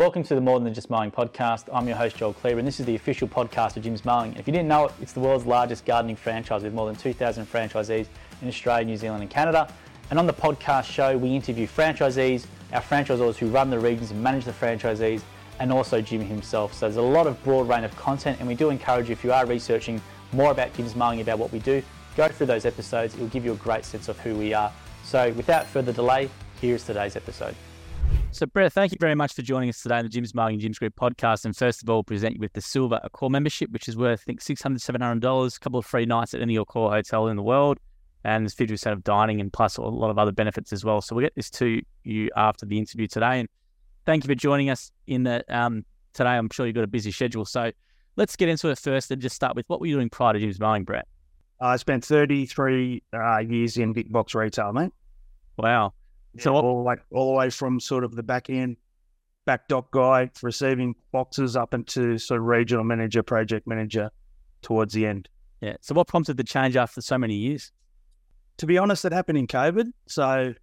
Welcome to the More Than Just Mowing podcast. I'm your host, Joel Cleaver, and this is the official podcast of Jim's Mowing. If you didn't know it, it's the world's largest gardening franchise with more than 2,000 franchisees in Australia, New Zealand, and Canada. And on the podcast show, we interview franchisees, our franchisors who run the regions and manage the franchisees, and also Jim himself. So there's a lot of broad range of content, and we do encourage you if you are researching more about Jim's Mowing, about what we do, go through those episodes. It will give you a great sense of who we are. So without further delay, here's today's episode. So, Brett, thank you very much for joining us today on the Jim's Mowing Jim's Group podcast. And first of all, present you with the Silver Accor membership, which is worth, I think, $600, $700, a couple of free nights at any Accor hotel in the world. And there's 50% of dining and plus a lot of other benefits as well. So, we'll get this to you after the interview today. And thank you for joining us in the um, today. I'm sure you've got a busy schedule. So, let's get into it first and just start with what were you doing prior to Jim's Mowing, Brett? I spent 33 uh, years in big box retail, mate. Wow. So what- all like all the way from sort of the back end, back dock guy receiving boxes up into sort of regional manager, project manager, towards the end. Yeah. So, what prompted the change after so many years? To be honest, it happened in COVID. So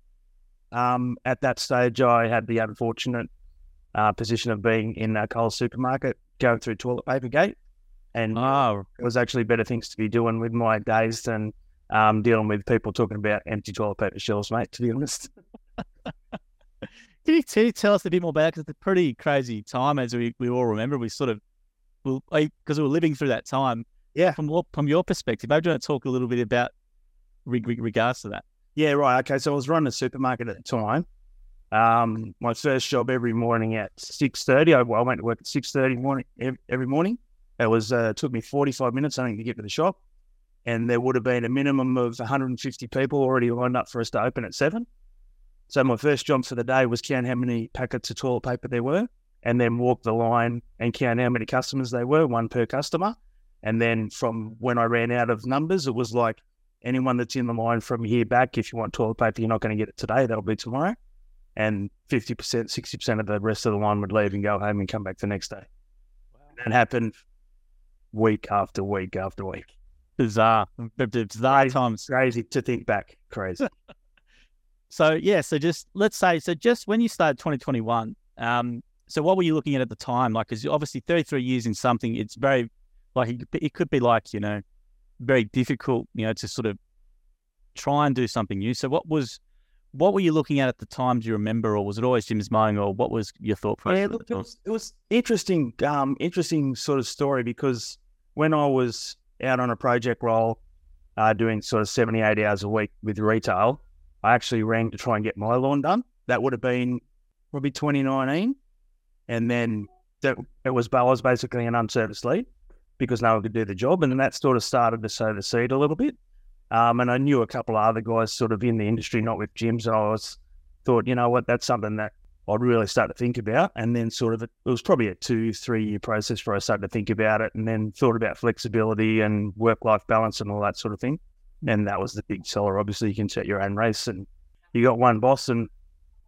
um, at that stage, I had the unfortunate uh, position of being in a Coles supermarket, going through toilet paper gate, and Oh, it was actually better things to be doing with my days than um, dealing with people talking about empty toilet paper shelves, mate. To be honest. Can you, can you tell us a bit more about it? Because it's a pretty crazy time, as we, we all remember. We sort of, because we were living through that time. Yeah. From what, from your perspective, maybe you want to talk a little bit about re- re- regards to that? Yeah, right. Okay, so I was running a supermarket at the time. Um, my first job every morning at six thirty. I, I went to work at six thirty morning every morning. It was uh, took me forty five minutes I think to get to the shop, and there would have been a minimum of one hundred and fifty people already lined up for us to open at seven. So my first job for the day was count how many packets of toilet paper there were, and then walk the line and count how many customers they were, one per customer. And then from when I ran out of numbers, it was like anyone that's in the line from here back, if you want toilet paper, you're not going to get it today. That'll be tomorrow. And 50%, 60% of the rest of the line would leave and go home and come back the next day. And that happened week after week after week. Bizarre, bizarre Crazy. times. Crazy to think back. Crazy. So yeah, so just let's say, so just when you started 2021, um, so what were you looking at at the time? Like, because obviously 33 years in something, it's very like it, could be- it could be like you know very difficult, you know, to sort of try and do something new. So what was what were you looking at at the time? Do you remember, or was it always Jim's mowing, or what was your thought process? Yeah, look, it was, it was interesting, um, interesting sort of story because when I was out on a project role, uh, doing sort of 70, 80 hours a week with retail, I actually rang to try and get my lawn done. That would have been probably 2019. And then that, it was, I was basically an unserviced lead because no one could do the job. And then that sort of started to sow the seed a little bit. Um, and I knew a couple of other guys sort of in the industry, not with Jim's. And I was thought, you know what, that's something that I'd really start to think about. And then sort of it was probably a two, three year process where I started to think about it and then thought about flexibility and work life balance and all that sort of thing. And that was the big seller. Obviously, you can set your own race and you got one boss and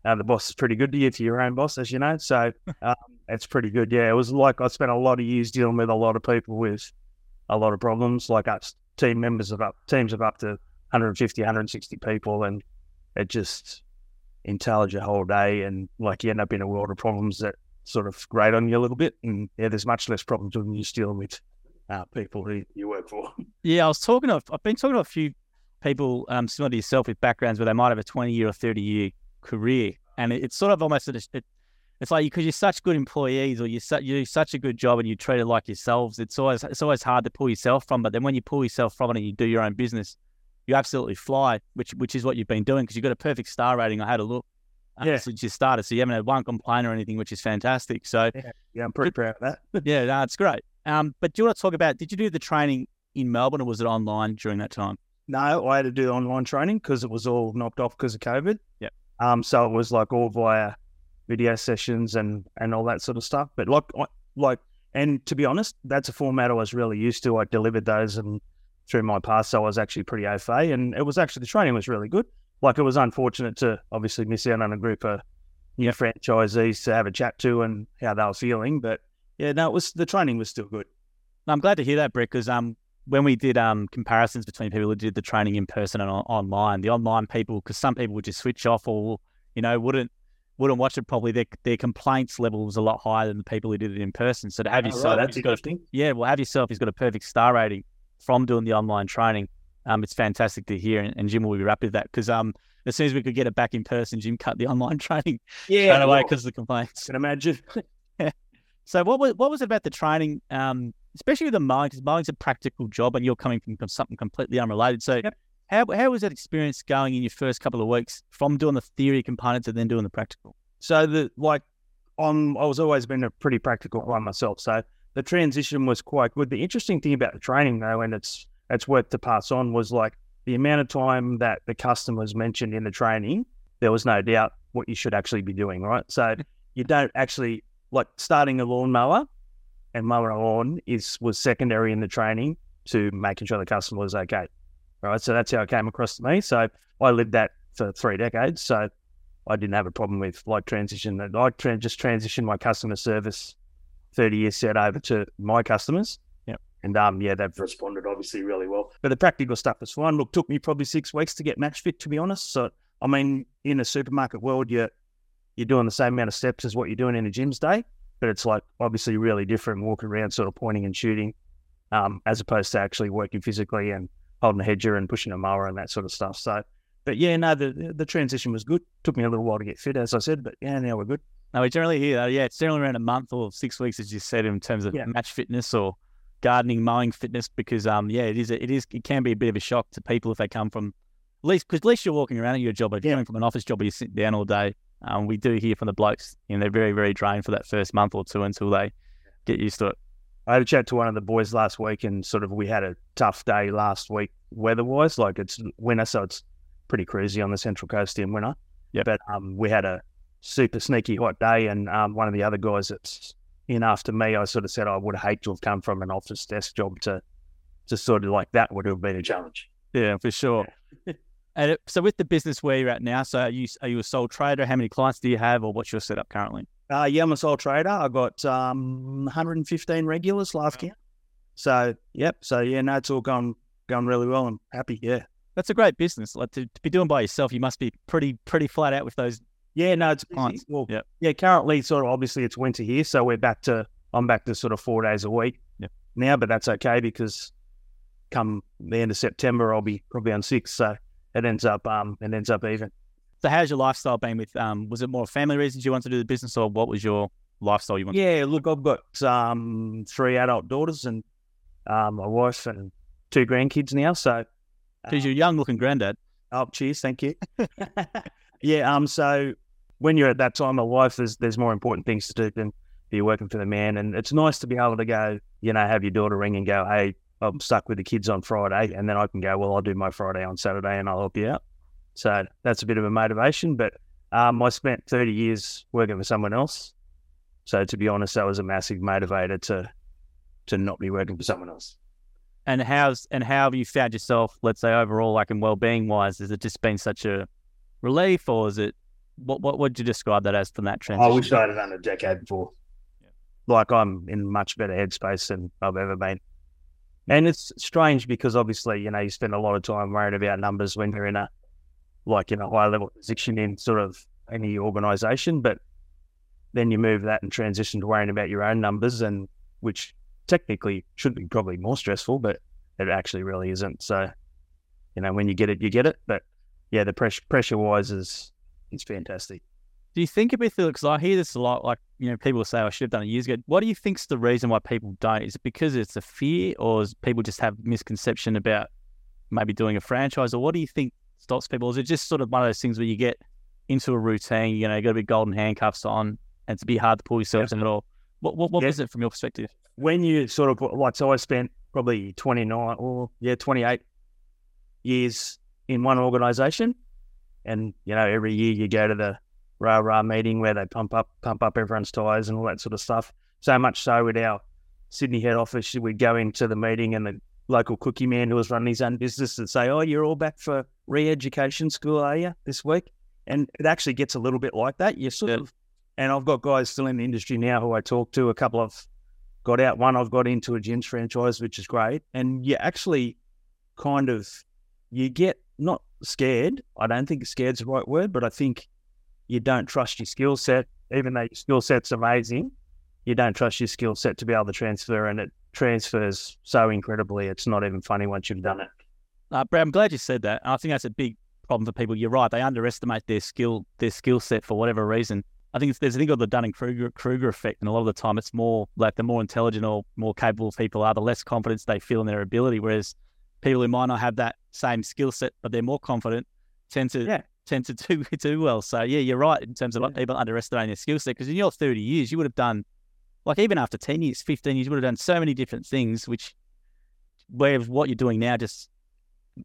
uh, the boss is pretty good to you to your own boss, as you know. So um, it's pretty good. Yeah, it was like I spent a lot of years dealing with a lot of people with a lot of problems, like us team members of up teams of up to 150, 160 people, and it just your whole day, and like you end up in a world of problems that sort of grate on you a little bit, and yeah, there's much less problems when you're dealing with uh, people who you work for. Yeah, I was talking to, I've been talking to a few people um, similar to yourself with backgrounds where they might have a 20 year or 30 year career. And it, it's sort of almost, it, it's like you because you're such good employees or you, su- you do such a good job and you treat it like yourselves, it's always, it's always hard to pull yourself from. But then when you pull yourself from it and you do your own business, you absolutely fly, which, which is what you've been doing because you've got a perfect star rating. I had a look uh, Yeah. since you started. So you haven't had one complaint or anything, which is fantastic. So Yeah, I'm pretty proud of that. yeah, no, it's great. Um, but do you want to talk about? Did you do the training in Melbourne, or was it online during that time? No, I had to do online training because it was all knocked off because of COVID. Yep. Um, so it was like all via video sessions and and all that sort of stuff. But like like, and to be honest, that's a format I was really used to. I delivered those and through my past, so I was actually pretty au fait, and it was actually the training was really good. Like it was unfortunate to obviously miss out on a group of new franchisees to have a chat to and how they were feeling, but yeah, no, it was the training was still good. I'm glad to hear that, Brett, because um, when we did um comparisons between people who did the training in person and on- online, the online people, because some people would just switch off or you know wouldn't wouldn't watch it properly, their their complaints level was a lot higher than the people who did it in person. So to have Oh, yourself, right, that's who's got a- yeah, well, have yourself He's got a perfect star rating from doing the online training. Um, it's fantastic to hear, and, and Jim will be rapt with that because um, as soon as we could get it back in person, Jim cut the online training Yeah, straight away well, because of the complaints. I can imagine. So what was what was it about the training, um, especially with the mowing? Because mowing's a practical job, and you're coming from something completely unrelated. So Yep. how how was that experience going in your first couple of weeks from doing the theory components and then doing the practical? So the like, I'm I was always been a pretty practical one myself. So the transition was quite good. The interesting thing about the training though, and it's it's worth to pass on, was like the amount of time that the customers mentioned in the training. There was no doubt what you should actually be doing, right? So you don't actually like starting a lawnmower and mowing a lawn is was secondary in the training to making sure the customer was okay. Right. So that's how it came across to me. So I lived that for three decades. So I didn't have a problem with like transition. I just transitioned my customer service 30 years set over to my customers. Yep. And um, yeah, they've responded obviously really well. But the practical stuff is fine. Look, took me probably six weeks to get match fit, to be honest. So, I mean, in a supermarket world, you're, you're doing the same amount of steps as what you're doing in a Jim's day, but it's like obviously really different walking around, sort of pointing and shooting, um, as opposed to actually working physically and holding a hedger and pushing a mower and that sort of stuff. So, but yeah, no, the the transition was good. Took me a little while to get fit, as I said, but yeah, now we're good. No, we generally hear that. Yeah, it's generally around a month or six weeks, as you said, in terms of Yeah. match fitness or gardening, mowing fitness. Because um, yeah, it is. It is. It can be a bit of a shock to people if they come from at least because at least you're walking around at your job. But if you're Yeah. coming from an office job where you're sitting down all day, um, we do hear from the blokes, you know, they're very very drained for that first month or two until they get used to it. I had a chat to one of the boys last week, and sort of we had a tough day last week weather wise. Like it's winter, so it's pretty crazy on the central coast in winter. Yep. But um, we had a super sneaky hot day, and um, one of the other guys that's in after me, I sort of said I would hate to have come from an office desk job to, to sort of like that would have been a challenge. Yeah, for sure. and it, so with the business where you're at now, so are you are you a sole trader? How many clients do you have, or what's your setup currently? Uh, yeah, I'm a sole trader. I got um, 115 regulars last year. So, yep. So, yeah, no, it's all gone gone really well. I'm happy. Yeah. That's a great business. Like to, to be doing by yourself, you must be pretty pretty flat out with those. Yeah, no, it's. Clients. Well, Yep. yeah, currently, sort of, obviously, it's winter here, so we're back to I'm back to sort of four days a week Yep. now, but that's okay because come the end of September, I'll be probably on six, so it ends up um it ends up even. So how's your lifestyle been with? Um, was it more family reasons you wanted to do the business, or what was your lifestyle you wanted? Yeah, look, I've got um three adult daughters and um my wife and two grandkids now, so Because you're young looking granddad. Oh, cheers, thank you. yeah, um, so when you're at that time of life, there's there's more important things to do than be working for the man, and it's nice to be able to go, you know, have your daughter ring and go, hey, I'm stuck with the kids on Friday, and then I can go, well, I'll do my Friday on Saturday, and I'll help you out. So that's a bit of a motivation, but um, I spent 30 years working for someone else, so to be honest, that was a massive motivator to to not be working for someone else. And how's and how have you found yourself? Let's say overall, like in well being wise, has it just been such a relief, or is it what what would you describe that as from that transition? I wish I'd have done a decade before. Like I'm in much better headspace than I've ever been. And it's strange because obviously, you know, you spend a lot of time worrying about numbers when you're in a like in a high level position in sort of any organization, but then you move that and transition to worrying about your own numbers and which technically should be probably more stressful, but it actually really isn't. So, you know, when you get it, you get it. But yeah, the pressure pressure wise is is fantastic. Do you think it'd be because I hear this a lot? Like you know, people say oh, I should have done it years ago. What do you think's the reason why people don't? Is it because it's a fear, or is people just have misconception about maybe doing a franchise, or what do you think stops people? Is it just sort of one of those things where you get into a routine, you know, you got to be golden handcuffs on, and it's a bit hard to pull yourself in at all? What what, what Yeah. was it from your perspective? when you sort of like so I spent probably 29 or yeah 28 years in one organization and you know every year you go to the rah rah meeting where they pump up pump up everyone's tires and all that sort of stuff so much so with our Sydney head office we'd go into the meeting and the local cookie man who was running his own business would say oh you're all back for re-education school are you this week and it actually gets a little bit like that you sort Yeah. of and I've got guys still in the industry now who I talk to a couple of got out. One, I've got into a Jim's franchise, which is great. And you actually kind of you get not scared. I don't think scared's the right word, but I think you don't trust your skill set, even though your skill set's amazing, you don't trust your skill set to be able to transfer, and it transfers so incredibly. It's not even funny once you've done it. Uh, Brad, I'm glad you said that. I think that's a big problem for people. You're right; they underestimate their skill, their skill set for whatever reason. I think there's a thing called the Dunning Kruger Kruger effect, and a lot of the time it's more like the more intelligent or more capable people are, the less confidence they feel in their ability. Whereas people who might not have that same skill set, but they're more confident, tend to yeah. tend to do do well. So yeah, you're right in terms of yeah. people underestimating their skill set. Because in your 30 years, you would have done like even after 10 years, 15 years, you would have done so many different things, which where what you're doing now just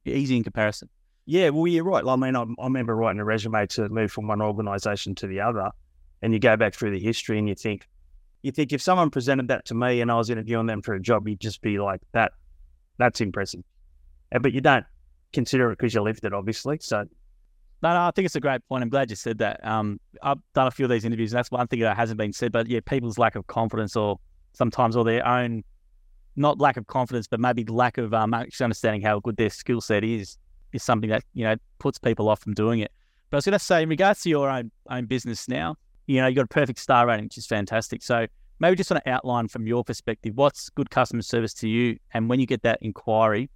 easy in comparison. Yeah, well, you're right. I mean, I, I remember writing a resume to move from one organisation to the other, and you go back through the history and you think, you think if someone presented that to me and I was interviewing them for a job, you'd just be like, that, that's impressive. But you don't consider it because you lived it, obviously. So no, no, I think it's a great point. I'm glad you said that. Um, I've done a few of these interviews, and that's one thing that hasn't been said. But yeah, people's lack of confidence, or sometimes, or their own, not lack of confidence, but maybe lack of um, actually understanding how good their skill set is, is something that you know puts people off from doing it. But I was going to say, in regards to your own own business now, you know, you got a perfect star rating, which is fantastic. So maybe just want to outline from your perspective what's good customer service to you, and when you get that inquiry,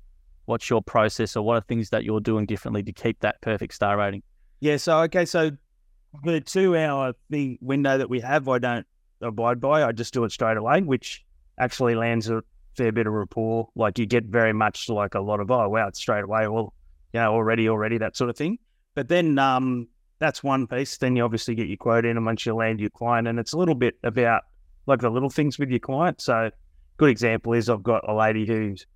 what's your process or what are things that you're doing differently to keep that perfect star rating? Yeah, so okay, so the two hour the window that we have, I don't abide by. I just do it straight away, which actually lands a fair bit of rapport. Like you get very much like a lot of oh wow, it's straight away, well, you know, already, already that sort of thing. But then um that's one piece. Then you obviously get your quote in and once you land your client, and it's a little bit about like the little things with your client. So good example is I've got a lady who's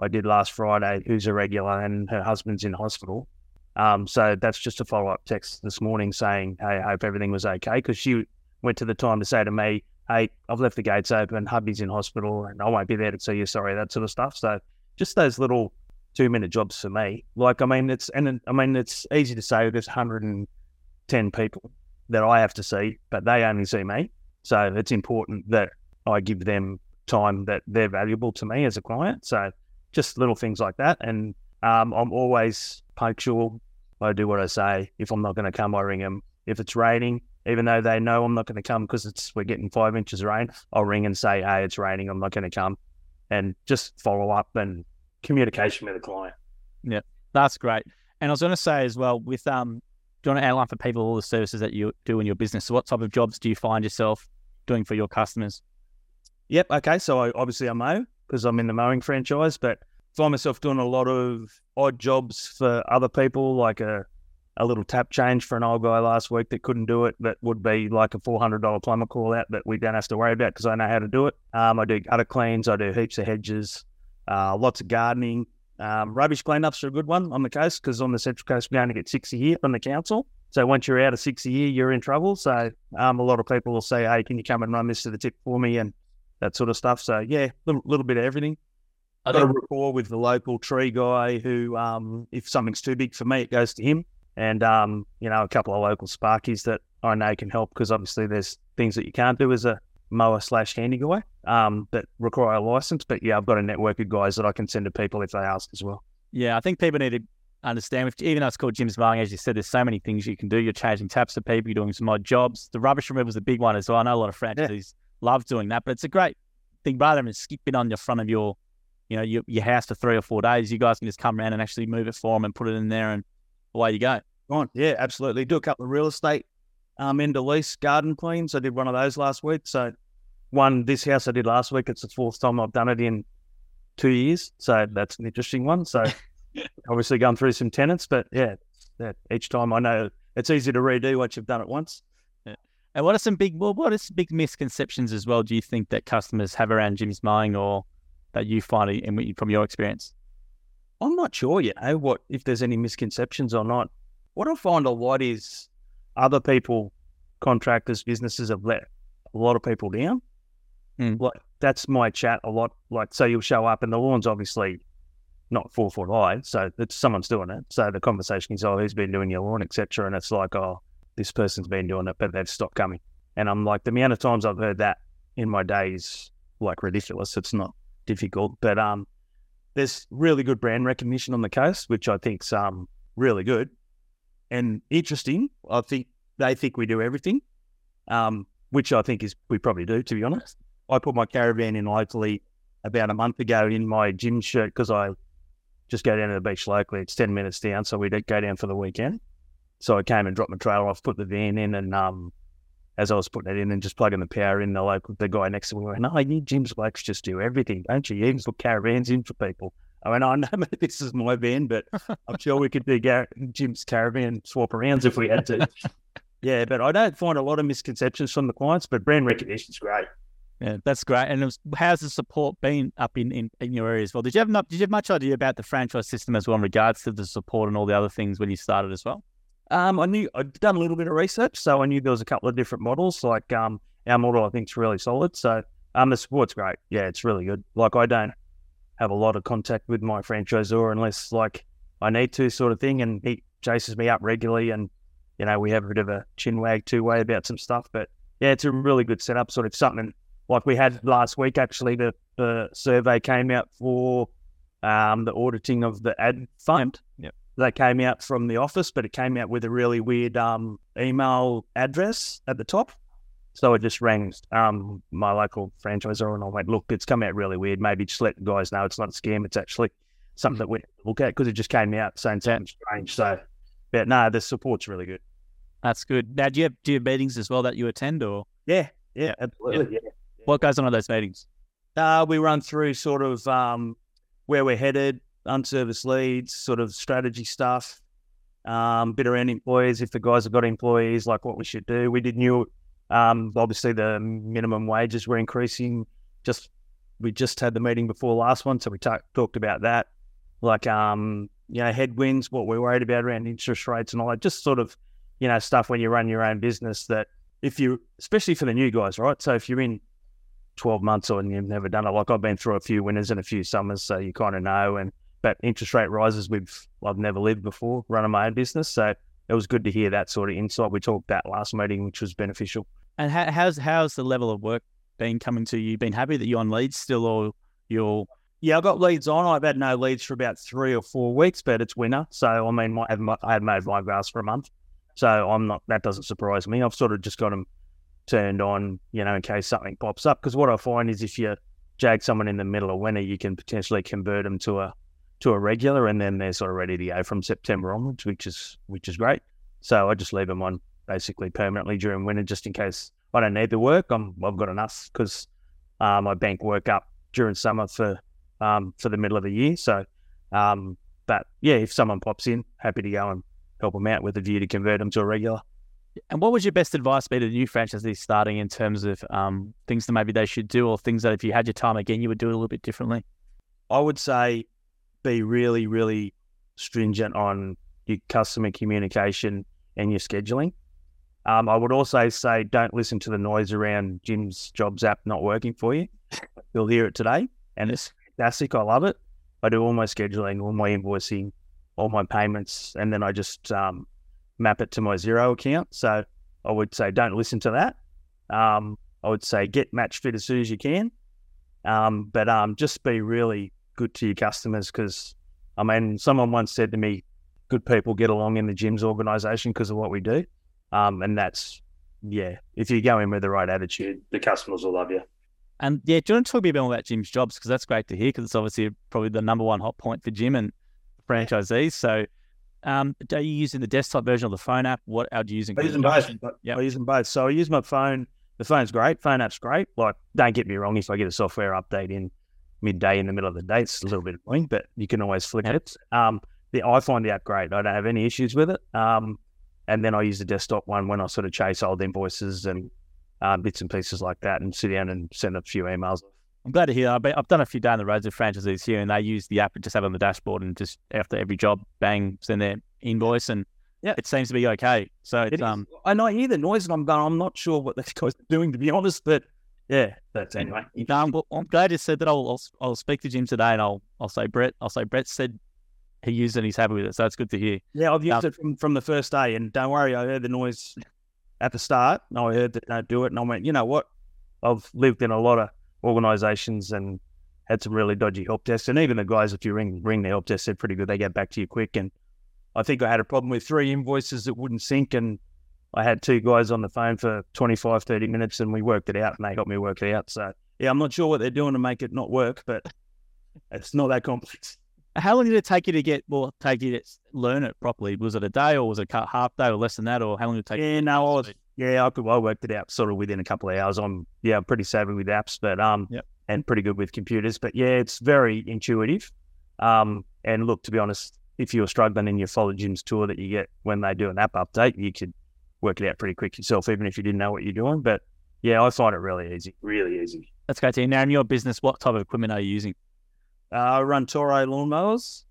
I did last Friday, who's a regular, and her husband's in hospital. Um, so that's just a follow up text this morning saying, "Hey, I hope everything was okay," because she went to the time to say to me, "Hey, I've left the gates open. Hubby's in hospital, and I won't be there to see you. Sorry, that sort of stuff." So just those little two minute jobs for me. Like, I mean, it's and I mean, it's easy to say there's 110 people that I have to see, but they only see me. So it's important that I give them time that they're valuable to me as a client. So just little things like that. And um, I'm always punctual. I do what I say. If I'm not going to come, I ring them. If it's raining, even though they know I'm not going to come because it's we're getting five inches of rain, I'll ring and say, "Hey, it's raining. I'm not going to come," and just follow up and communication with the client. Yeah, that's great. And I was going to say as well, with um, do you want to outline for people all the services that you do in your business? So, what type of jobs do you find yourself doing for your customers? Yep. Okay. So, I, obviously, I mow because I'm in the mowing franchise, but find myself doing a lot of odd jobs for other people, like a a little tap change for an old guy last week that couldn't do it. That would be like a four hundred dollar plumber call out that we don't have to worry about because I know how to do it. Um, I do gutter cleans, I do heaps of hedges, uh, lots of gardening. Um, rubbish cleanups are a good one on the coast because on the Central Coast we only get six a year from the council. So once you're out of six a year, you're in trouble. So um, a lot of people will say, "Hey, can you come and run this to the tip for me?" and that sort of stuff. So yeah, a little, little bit of everything. I got a rapport with the local tree guy who, um, if something's too big for me, it goes to him. And, um, you know, a couple of local sparkies that I know can help because obviously there's things that you can't do as a mower slash handy guy um, that require a license. But yeah, I've got a network of guys that I can send to people if they ask as well. Yeah, I think people need to understand, even though it's called Jim's Mowing, as you said, there's so many things you can do. You're changing taps for people, you're doing some odd jobs. The rubbish removal is a big one as well. I know a lot of franchisees yeah. Love doing that, but it's a great thing rather than skipping on the front of your you know, your, your house for three or four days, you guys can just come around and actually move it for them and put it in there and away you go. On. Yeah, absolutely. Do a couple of real estate um, end of lease garden cleans. I did one of those last week. So one, this house I did last week. It's the fourth time I've done it in two years. So that's an interesting one. So obviously going through some tenants, but yeah, that each time I know it's easy to redo once you've done it once. And what are some big, well, what are some big misconceptions as well? Do you think that customers have around Jim's mowing or that you find in, from your experience? I'm not sure yet. You know, what if there's any misconceptions or not? What I find a lot is other people, contractors, businesses have let a lot of people down. Mm. Like that's my chat a lot. Like so, you'll show up and the lawn's obviously not four foot high, so it's someone's doing it. So the conversation is, oh, who's been doing your lawn, etc. And it's like, oh, this person's been doing it, but they've stopped coming. And I'm like, the amount of times I've heard that in my days, like ridiculous. It's not difficult. But um, there's really good brand recognition on the coast, which I think's um really good and interesting. I think they think we do everything, um, which I think is we probably do. To be honest, I put my caravan in locally about a month ago in my gym shirt because I just go down to the beach locally. It's ten minutes down, so we go down for the weekend. So I came and dropped my trailer off, put the van in, and um, as I was putting it in and just plugging the power in, the local the guy next to me went, "No, you need Jim's blokes just do everything, don't you? You even put caravans in for people." I went, "I know this is my van, but I'm sure we could do Gar- Jim's caravan swap arounds if we had to." yeah, but I don't find a lot of misconceptions from the clients, but brand recognition is great. Yeah, that's great. And was, how's the support been up in, in, in your area as well? Did you have did you have much idea about the franchise system as well in regards to the support and all the other things when you started as well? Um, I knew I'd done a little bit of research, so I knew there was a couple of different models. Like um, our model, I think is really solid. So um, the support's great. Yeah, it's really good. Like I don't have a lot of contact with my franchisor unless like I need to, sort of thing. And he chases me up regularly, and you know we have a bit of a chin wag two way about some stuff. But yeah, it's a really good setup. Sort of something like we had last week. Actually, the the survey came out for um, the auditing of the ad fund. Yep that came out from the office, but it came out with a really weird um, email address at the top. So I just rang um, my local franchisor and I went, look, it's come out really weird. Maybe just let the guys know it's not a scam. It's actually something that we look at because it just came out saying something strange. So, but no, the support's really good. That's good. Now, do you have, do you have meetings as well that you attend or? Yeah, yeah, absolutely. Yeah. yeah. What goes on at those meetings? Uh, we run through sort of um, where we're headed, unserviced leads, sort of strategy stuff, um, bit around employees. If the guys have got employees, like what we should do. We did new, um, obviously the minimum wages were increasing. Just we just had the meeting before last one, so we talked about that. Like, um, you know, headwinds, what we're worried about around interest rates and all that. Just sort of, you know, stuff when you run your own business that if you, especially for the new guys, right? So if you're in 12 months or and you've never done it, like I've been through a few winters and a few summers, so you kind of know. And but interest rate rises we've I've never lived before running my own business. So it was good to hear that sort of insight. We talked that last meeting, which was beneficial. And how, how's how's the level of work been coming to you? Been happy that you're on leads still, or you're yeah, I've got leads on. I've had no leads for about three or four weeks, but it's winter. So, I mean, I haven't, I haven't mowed my grass for a month. So, I'm not, that doesn't surprise me. I've sort of just got them turned on, you know, in case something pops up. Because what I find is if you jag someone in the middle of winter, you can potentially convert them to a to a regular, and then they're sort of ready to go from September onwards, which is which is great. So I just leave them on basically permanently during winter, just in case I don't need the work. I'm I've got enough because um, I bank work up during summer for um, for the middle of the year. So, um, but yeah, if someone pops in, happy to go and help them out with a view to convert them to a regular. And what would your best advice be to new franchisees starting in terms of um, things that maybe they should do, or things that if you had your time again, you would do a little bit differently? I would say be really, really stringent on your customer communication and your scheduling. Um, I would also say don't listen to the noise around Jim's Jobs app not working for you. You'll hear it today, and it's fantastic. I love it. I do all my scheduling, all my invoicing, all my payments, and then I just um, map it to my Xero account. So I would say don't listen to that. Um, I would say get match fit as soon as you can, um, but um, just be really good to your customers because, I mean, someone once said to me, good people get along in the Jim's organization because of what we do. Um, and that's, yeah, if you go in with the right attitude, the customers will love you. And yeah, do you want to talk a bit more about Jim's jobs? Because that's great to hear because it's obviously probably the number one hot point for Jim and franchisees. So, um, are you using the desktop version of the phone app? What are you using? I use them both. Yep. I use them both. So I use my phone. The phone's great. Phone app's great. Like, don't get me wrong. If I get a software update in midday in the middle of the day. It's a little bit annoying, but you can always flick it. Um, the, I find the app great. I don't have any issues with it. Um, and then I use the desktop one when I sort of chase old invoices and um, bits and pieces like that and sit down and send a few emails. I'm glad to hear. I've, I've done a few down the roads with franchisees here, and they use the app and just have it on the dashboard and just after every job, bang, send their invoice, and yeah, it seems to be okay. So it's, um, I know I hear the noise, and I'm going, I'm not sure what this guy's doing to be honest, but yeah, that's anyway. Um, well, I'm glad you said that. I'll, I'll, I'll speak to Jim today, and I'll I'll say Brett. I'll say Brett said he used it and he's happy with it, so it's good to hear. Yeah, I've used um, it from from the first day, and don't worry, I heard the noise at the start. And I heard that don't do it, and I went, you know what? I've lived in a lot of organisations and had some really dodgy help desks, and even the guys, if you ring ring the help desk, said pretty good. They get back to you quick, and I think I had a problem with three invoices that wouldn't sync, and I had two guys on the phone for 25, 30 minutes and we worked it out and they helped me work it out. So, yeah, I'm not sure what they're doing to make it not work, but it's not that complex. How long did it take you to get, well, take you to learn it properly? Was it a day or was it a half day or less than that? Or how long did it take? Yeah, no, I was, yeah, I could, I worked it out sort of within a couple of hours. I'm, yeah, I'm pretty savvy with apps, but, um, yep. and pretty good with computers, but yeah, it's very intuitive. Um, and look, to be honest, if you were struggling in your Follow Jim's tour that you get when they do an app update, you could work it out pretty quick yourself, even if you didn't know what you're doing. But yeah, I find it really easy, really easy. That's great to hear. Now, in your business, what type of equipment are you using? Uh, I run Toro lawnmowers.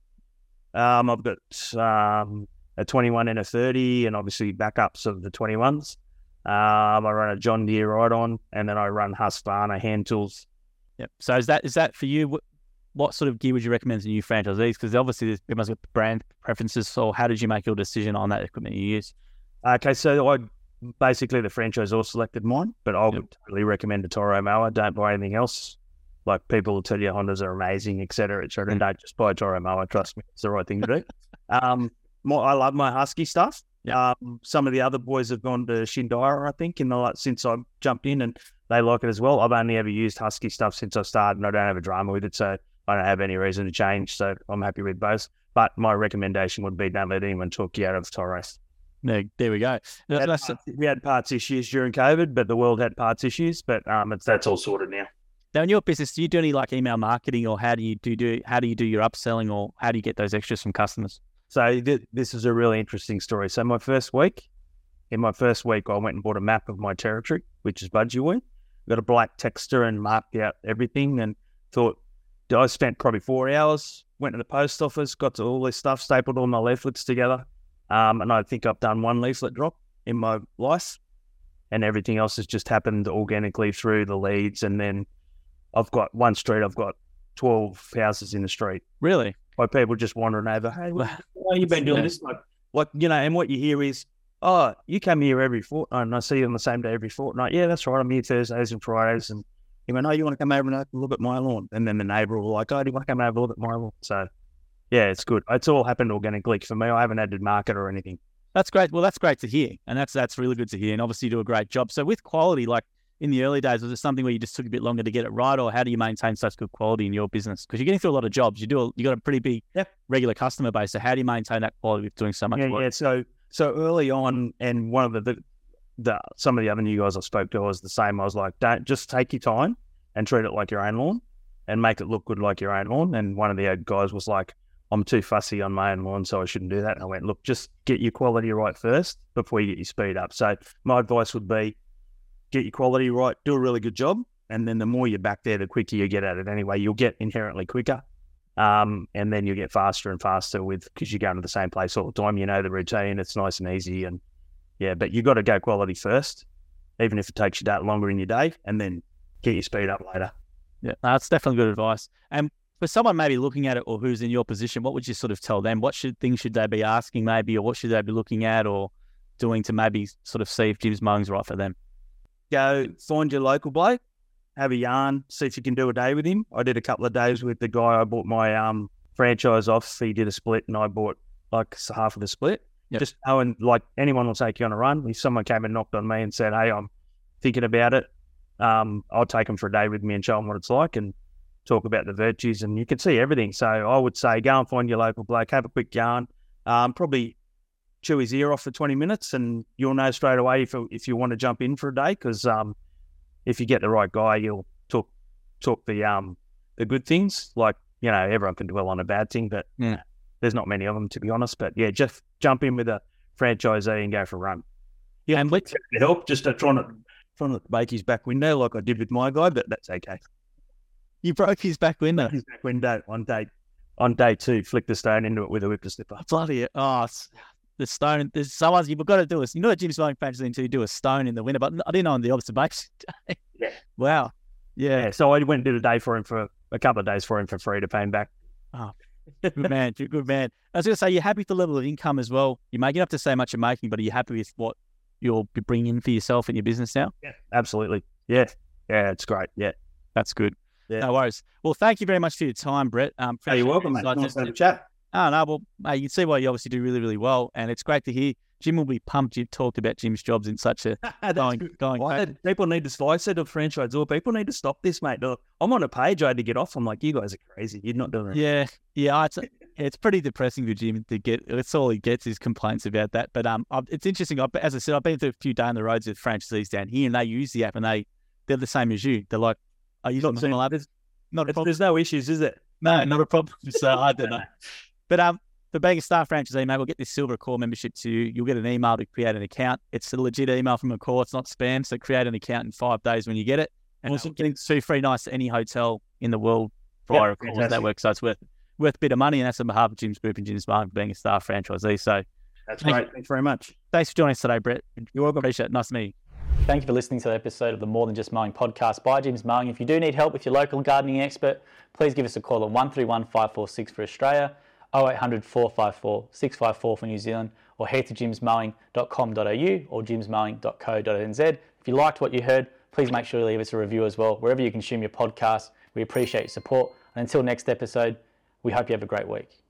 Um, I've got um, a 21 and a 30, and obviously backups of the 21s. Um, I run a John Deere ride on, and then I run Husqvarna hand tools. Yep. So is that is that for you? What sort of gear would you recommend to new franchisees? Because obviously everyone's got brand preferences. So how did you make your decision on that equipment you use? Okay, so I basically the franchisor selected mine, but I would yep. totally recommend a Toro mower. Don't buy anything else. Like people will tell you Hondas are amazing, etc., etc. Mm. Don't just buy a Toro mower. Trust me, it's the right thing to do. um, more, I love my Husky stuff. Yeah. Um, some of the other boys have gone to Shindaiwa, I think, in the since I jumped in, and they like it as well. I've only ever used Husky stuff since I started, and I don't have a drama with it, so I don't have any reason to change. So I'm happy with both. But my recommendation would be don't let anyone talk you out of Toros. No, there we go. We had, parts, we had, parts, issues during COVID, but the world had parts issues. But um, it's that's all sorted now. Now, in your business, do you do any like email marketing, or how do you do, do how do you do your upselling, or how do you get those extras from customers? So th- this is a really interesting story. So my first week, in my first week, I went and bought a map of my territory, which is Budgie Got a black texter and marked out everything, and thought I spent probably four hours. Went to the post office, got to all this stuff, stapled all my leaflets together, um, and I think I've done one leaflet drop in my life, and everything else has just happened organically through the leads. And then I've got one street, I've got 12 houses in the street. Really? By people just wandering over. Hey, why you been doing this? Like, like, you know, and what you hear is, oh, you come here every fortnight and I see you on the same day every fortnight. Yeah, that's right. I'm here Thursdays and Fridays. And he went, oh, you want to come over and look at my lawn? And then the neighbor will like, oh, do you want to come over and look at my lawn? So yeah, it's good. It's all happened organically for me. I haven't added market or anything. That's great. Well, that's great to hear, and that's that's really good to hear. And obviously, you do a great job. So, with quality, like in the early days, was it something where you just took a bit longer to get it right, or how do you maintain such good quality in your business? Because you're getting through a lot of jobs. You do. A, you got a pretty big yep. regular customer base. So, how do you maintain that quality with doing so much yeah, work? Yeah. So, so early on, and one of the, the the some of the other new guys I spoke to was the same. I was like, don't just take your time and treat it like your own lawn, and make it look good like your own lawn. And one of the guys was like I'm too fussy on my own lawn, so I shouldn't do that. And I went, look, just get your quality right first before you get your speed up. So my advice would be get your quality right, do a really good job. And then the more you're back there, the quicker you get at it anyway. You'll get inherently quicker. Um, and then you get faster and faster with because you're going to the same place all the time. You know the routine, it's nice and easy. And yeah, but you've got to go quality first, even if it takes you that longer in your day, and then get your speed up later. Yeah, that's definitely good advice. And for someone maybe looking at it or who's in your position, what would you sort of tell them? What should things should they be asking maybe, or what should they be looking at or doing to maybe sort of see if Jim's mowing's right for them? Go find your local bloke, have a yarn, see if you can do a day with him. I did a couple of days with the guy I bought my um, franchise off. He did a split, and I bought like half of the split. Yep. Just knowing, like anyone will take you on a run. If someone came and knocked on me and said, "Hey, I'm thinking about it," um, I'll take them for a day with me and show them what it's like, and talk about the virtues, and you can see everything. So I would say go and find your local bloke, have a quick yarn, um, probably chew his ear off for 20 minutes, and you'll know straight away if if you want to jump in for a day. Because um, if you get the right guy, you'll talk talk the um the good things. Like you know, everyone can dwell on a bad thing, but yeah. there's not many of them to be honest. But yeah, just jump in with a franchisee and go for a run. Yeah, and let's help, just to trying to trying to make his back window like I did with my guy, but that's okay. You broke his back window. His back window on day on day two. Flicked the stone into it with a whipper snipper. Bloody oh, the stone. There's someone's you've got to do this. You know what Jim's Mowing fantasy until you do a stone in the winter, but I didn't know on the observation day. Yeah. Wow. Yeah. yeah. So I went and did a day for him for a couple of days for him for free to pay him back. Oh, good man. good man. I was going to say, you're happy with the level of income as well. You're making up to say much you're making, but are you happy with what you'll be bringing in for yourself and your business now? Yeah, absolutely. Yeah. Yeah, it's great. Yeah. That's good. Yeah. No worries. Well, thank you very much for your time, Brett. Um, you're welcome, mate. Nice to chat. Oh no, well, mate, you can see why you obviously do really, really well, and it's great to hear. Jim will be pumped. You've talked about Jim's jobs in such a going going. Back- people need to. I said to franchisor, people need to stop this, mate. Look, I'm on a page I had to get off. I'm like, you guys are crazy. You're not doing it. Yeah, yeah, it's it's pretty depressing for Jim to get. It's all he gets is complaints about that. But um, it's interesting. I, as I said, I've been through a few on the roads with franchisees down here, and they use the app, and they they're the same as you. They're like, "Are you Not saying- normal app?" there's, Not a problem. there's no issues, is it? No, not a problem. So I don't know. But um, for being a star franchisee, mate, we'll get this silver Accor membership to you. You'll get an email to create an account. It's a legit email from Accor. It's not spam. So create an account in five days when you get it. And Awesome. getting two free nights to any hotel in the world via Yep, Accor's fantastic. network. So it's worth worth a bit of money, and that's on behalf of Jim's Group and Jim's Mark being a star franchisee. So That's Thank great. Thanks very much. thanks for joining us today, Brett. You're welcome. Appreciate it. Nice to meet you. Thank you for listening to the episode of the More Than Just Mowing podcast by Jim's Mowing. If you do need help with your local gardening expert, please give us a call at 131 546 for Australia, 0800 454 654 for New Zealand, or head to jimsmowing.com.au or jimsmowing.co.nz. If you liked what you heard, please make sure you leave us a review as well, wherever you consume your podcast. We appreciate your support. And until next episode, we hope you have a great week.